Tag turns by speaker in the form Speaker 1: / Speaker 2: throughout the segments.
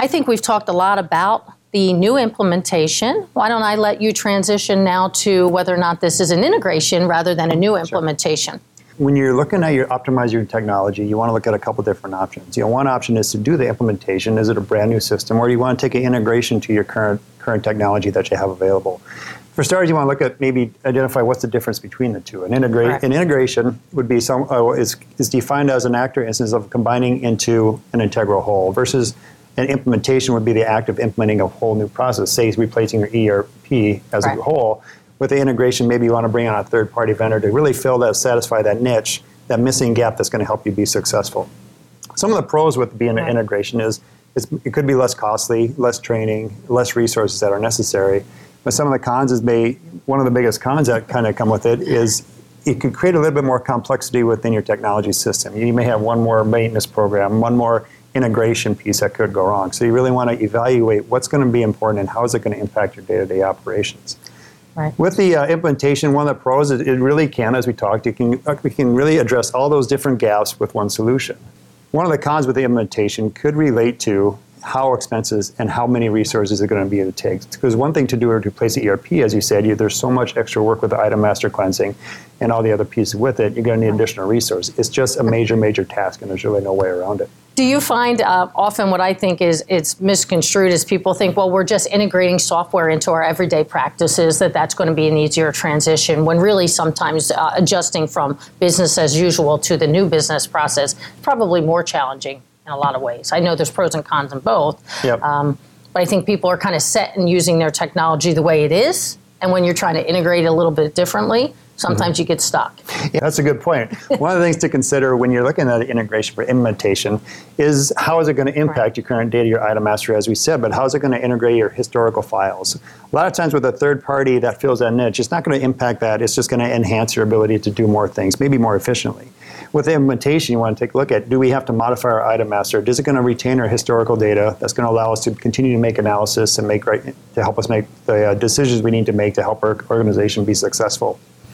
Speaker 1: I think we've talked a lot about the new implementation. Why don't I let you transition now to whether or not this is an integration rather than a new implementation?
Speaker 2: When you're looking at your optimize your technology, you want to look at a couple different options. You know, one option is to do the implementation. Is it a brand new system, or do you want to take an integration to your current current technology that you have available? For starters, you want to look at maybe identify what's the difference between the two. An, integra- an integration would be some uh, is, is defined as an actor instance of combining into an integral whole versus an implementation would be the act of implementing a whole new process, say replacing your ERP as right. a whole. With the integration, maybe you want to bring on a third party vendor to really fill that, satisfy that niche, that missing gap that's going to help you be successful. Some of the pros with being right. an integration is it could be less costly, less training, less resources that are necessary. But some of the cons is may one of the biggest cons that kind of come with it is it could create a little bit more complexity within your technology system. You may have one more maintenance program, one more integration piece that could go wrong. So you really want to evaluate what's going to be important and how is it going to impact your day-to-day operations. Right. With the uh, implementation, one of the pros is it really can, as we talked, it can, uh, we can really address all those different gaps with one solution. One of the cons with the implementation could relate to how expensive and how many resources are going to be to take. Because one thing to do to replace the ERP, as you said, you, there's so much extra work with the item master cleansing and all the other pieces with it, you're going to need additional resources. It's just a major, major task, and there's really no way around it.
Speaker 1: Do you find uh, often what I think is it's misconstrued is people think, well, we're just integrating software into our everyday practices, that that's going to be an easier transition, when really sometimes uh, adjusting from business as usual to the new business process is probably more challenging in a lot of ways. I know there's pros and cons in both. Yep. Um, but I think people are kind of set in using their technology the way it is. And when you're trying to integrate it a little bit differently, sometimes mm-hmm. you get stuck.
Speaker 2: Yeah, that's a good point. One of the things to consider when you're looking at integration for implementation is how is it going to impact right. your current data, your item master, as we said, but how is it going to integrate your historical files? A lot of times with a third party that fills that niche, it's not going to impact that. It's just going to enhance your ability to do more things, maybe more efficiently. With the implementation, you want to take a look at do we have to modify our item master? Is it going to retain our historical data that's going to allow us to continue to make analysis and make right, to help us make the uh, decisions we need to make to help our organization be successful?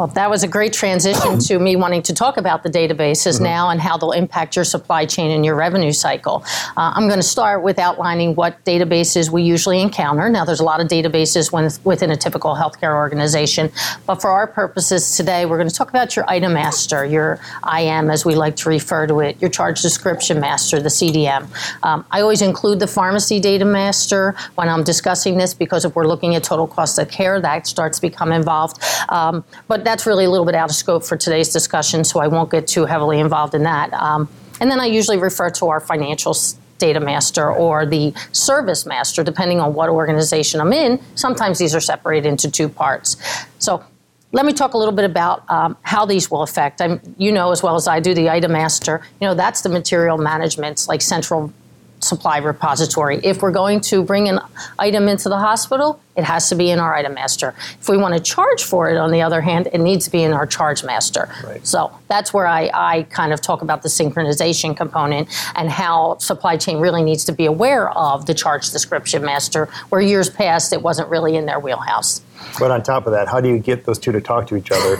Speaker 1: Well, that was a great transition to me wanting to talk about the databases mm-hmm. now and how they'll impact your supply chain and your revenue cycle. Uh, I'm going to start with outlining what databases we usually encounter. Now, there's a lot of databases when, within a typical healthcare organization, but for our purposes today, we're going to talk about your item master, your IM as we like to refer to it, your charge description master, the CDM. Um, I always include the pharmacy data master when I'm discussing this because if we're looking at total cost of care, that starts to become involved. Um, but that's really a little bit out of scope for today's discussion, so I won't get too heavily involved in that. Um, and then I usually refer to our financial data master or the service master, depending on what organization I'm in. Sometimes these are separated into two parts. So let me talk a little bit about um, how these will affect. I'm, you know as well as I do the item master. You know that's the material management, like central supply repository. If we're going to bring an item into the hospital, it has to be in our item master. If we want to charge for it, on the other hand, it needs to be in our charge master. Right. So that's where I, I kind of talk about the synchronization component and how supply chain really needs to be aware of the charge description master, where years past it wasn't really in their wheelhouse.
Speaker 2: But on top of that, how do you get those two to talk to each other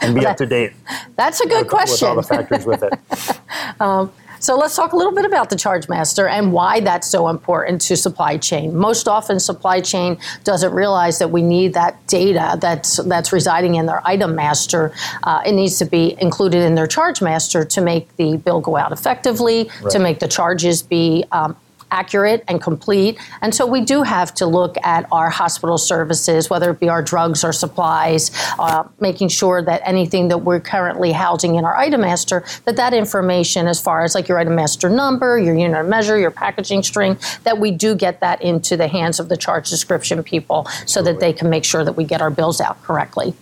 Speaker 2: and be up to date?
Speaker 1: That's a good question.
Speaker 2: With all the factors with it. um,
Speaker 1: so let's talk a little bit about the charge master and why that's so important to supply chain. Most often, supply chain doesn't realize that we need that data that's that's residing in their item master. Uh, it needs to be included in their charge master to make the bill go out effectively, right. to make the charges be um, accurate and complete. And so we do have to look at our hospital services, whether it be our drugs or supplies, uh, making sure that anything that we're currently housing in our item master, that that information, as far as like your item master number, your unit of measure, your packaging string, that we do get that into the hands of the charge description people so that they can make sure that we get our bills out correctly.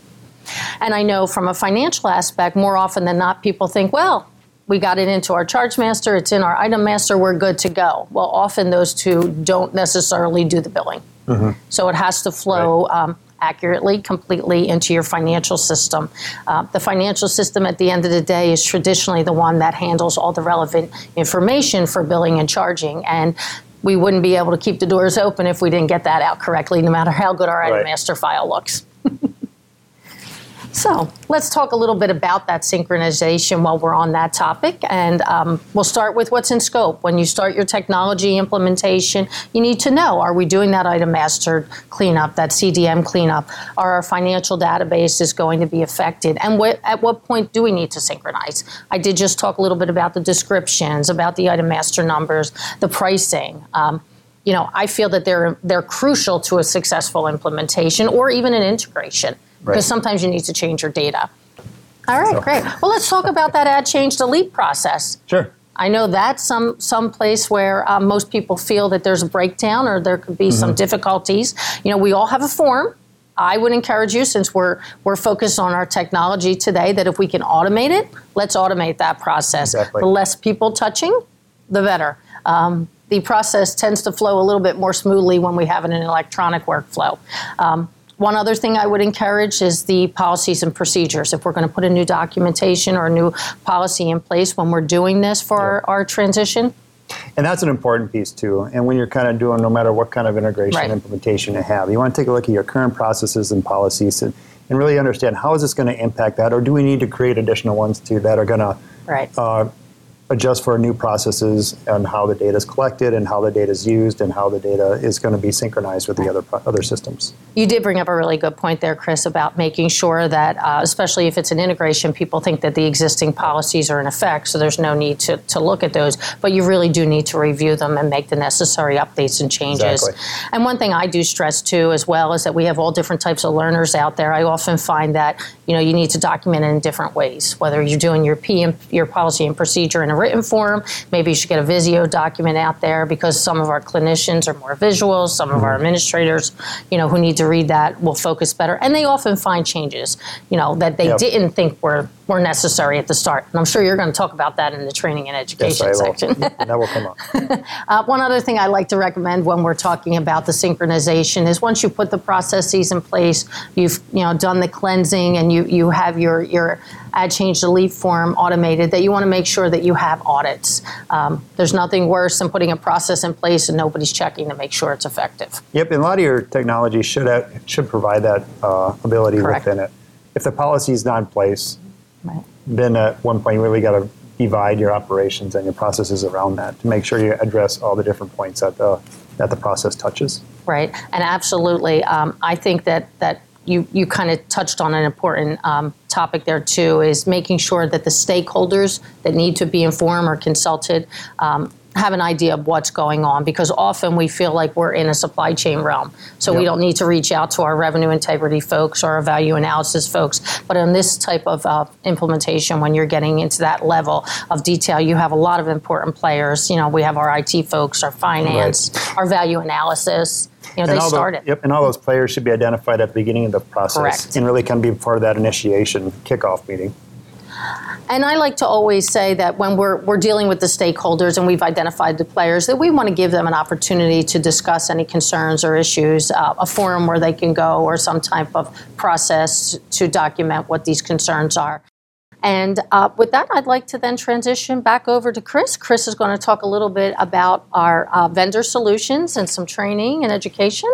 Speaker 1: And I know from a financial aspect, more often than not, people think, well, we got it into our charge master, it's in our item master, we're good to go. Well, often those two don't necessarily do the billing. Mm-hmm. So it has to flow right. um, accurately, completely into your financial system. Uh, the financial system at the end of the day is traditionally the one that handles all the relevant information for billing and charging. And we wouldn't be able to keep the doors open if we didn't get that out correctly, no matter how good our right. item master file looks. So let's talk a little bit about that synchronization while we're on that topic. And um, we'll start with what's in scope. When you start your technology implementation, you need to know are we doing that item master cleanup, that CDM cleanup? Are our financial databases going to be affected? And at what point do we need to synchronize? I did just talk a little bit about the descriptions, about the item master numbers, the pricing. Um, you know, I feel that they're they're crucial to a successful implementation or even an integration because
Speaker 2: Right.
Speaker 1: sometimes you need to change your data. All right,
Speaker 2: So-
Speaker 1: great. Well, let's talk about that add, change, delete process.
Speaker 2: Sure.
Speaker 1: I know that's some some place where uh, most people feel that there's a breakdown or there could be some difficulties. You know, we all have a form. I would encourage you, since we're we're focused on our technology today, that if we can automate it, let's automate that process.
Speaker 2: Exactly.
Speaker 1: The less people touching, the better. Um, the process tends to flow a little bit more smoothly when we have it in an electronic workflow. Um, one other thing I would encourage is the policies and procedures. If we're going to put a new documentation or a new policy in place when we're doing this for our, our transition,
Speaker 2: And that's an important piece too. And when you're kind of doing, no matter what kind of integration
Speaker 1: Right.
Speaker 2: implementation you have, you want to take a look at your current processes and policies and, and really understand how is this going to impact that, or do we need to create additional ones too that are going to
Speaker 1: right?
Speaker 2: uh, adjust for new processes and how the data is collected and how the data is used and how the data is going to be synchronized with the other other systems.
Speaker 1: You did bring up a really good point there, Chris, about making sure that, uh, especially if it's an integration, people think that the existing policies are in effect, so there's no need to, to look at those. But you really do need to review them and make the necessary updates and changes.
Speaker 2: Exactly.
Speaker 1: And one thing I do stress too, as well, is that we have all different types of learners out there. I often find that you know you need to document it in different ways. Whether you're doing your PM, your policy and procedure in a written form, maybe you should get a Visio document out there because some of our clinicians are more visual. Some of
Speaker 2: Mm-hmm.
Speaker 1: our administrators, you know, who need to read that will focus better, and they often find changes, you know, that they
Speaker 2: Yep.
Speaker 1: didn't think were were necessary at the start. And I'm sure you're going to talk about that in the training and
Speaker 2: Yes,
Speaker 1: education
Speaker 2: will.
Speaker 1: section.
Speaker 2: that will come up.
Speaker 1: Uh, one other thing I like to recommend when we're talking about the synchronization is once you put the processes in place, you've you know done the cleansing, and you you have your your add change delete form automated. That you want to make sure that you have audits. Um, there's nothing worse than putting a process in place and nobody's checking to make sure it's effective.
Speaker 2: Yep, and a lot of your technology should have, should provide that uh, ability
Speaker 1: Correct.
Speaker 2: within it. If the policy is not in place,
Speaker 1: Right.
Speaker 2: then at one point you really got to divide your operations and your processes around that to make sure you address all the different points that the that the process touches.
Speaker 1: Right, and absolutely, um, I think that that you you kind of touched on an important um, topic there too. Is making sure that the stakeholders that need to be informed or consulted. Um, have an idea of what's going on because often we feel like we're in a supply chain realm. So we don't need to reach out to our revenue integrity folks or our value analysis folks. But in this type of uh, implementation, when you're getting into that level of detail, you have a lot of important players. You know, we have our IT folks, our finance, our value analysis. You know, they
Speaker 2: all
Speaker 1: start.
Speaker 2: Yep, and all those players should be identified at the beginning of the process
Speaker 1: Correct.
Speaker 2: and really can be part of that initiation kickoff meeting.
Speaker 1: And I like to always say that when we're, we're dealing with the stakeholders and we've identified the players, that we want to give them an opportunity to discuss any concerns or issues, uh, a forum where they can go or some type of process to document what these concerns are. And uh, with that, I'd like to then transition back over to Chris. Chris is going to talk a little bit about our uh, vendor solutions and some training and education.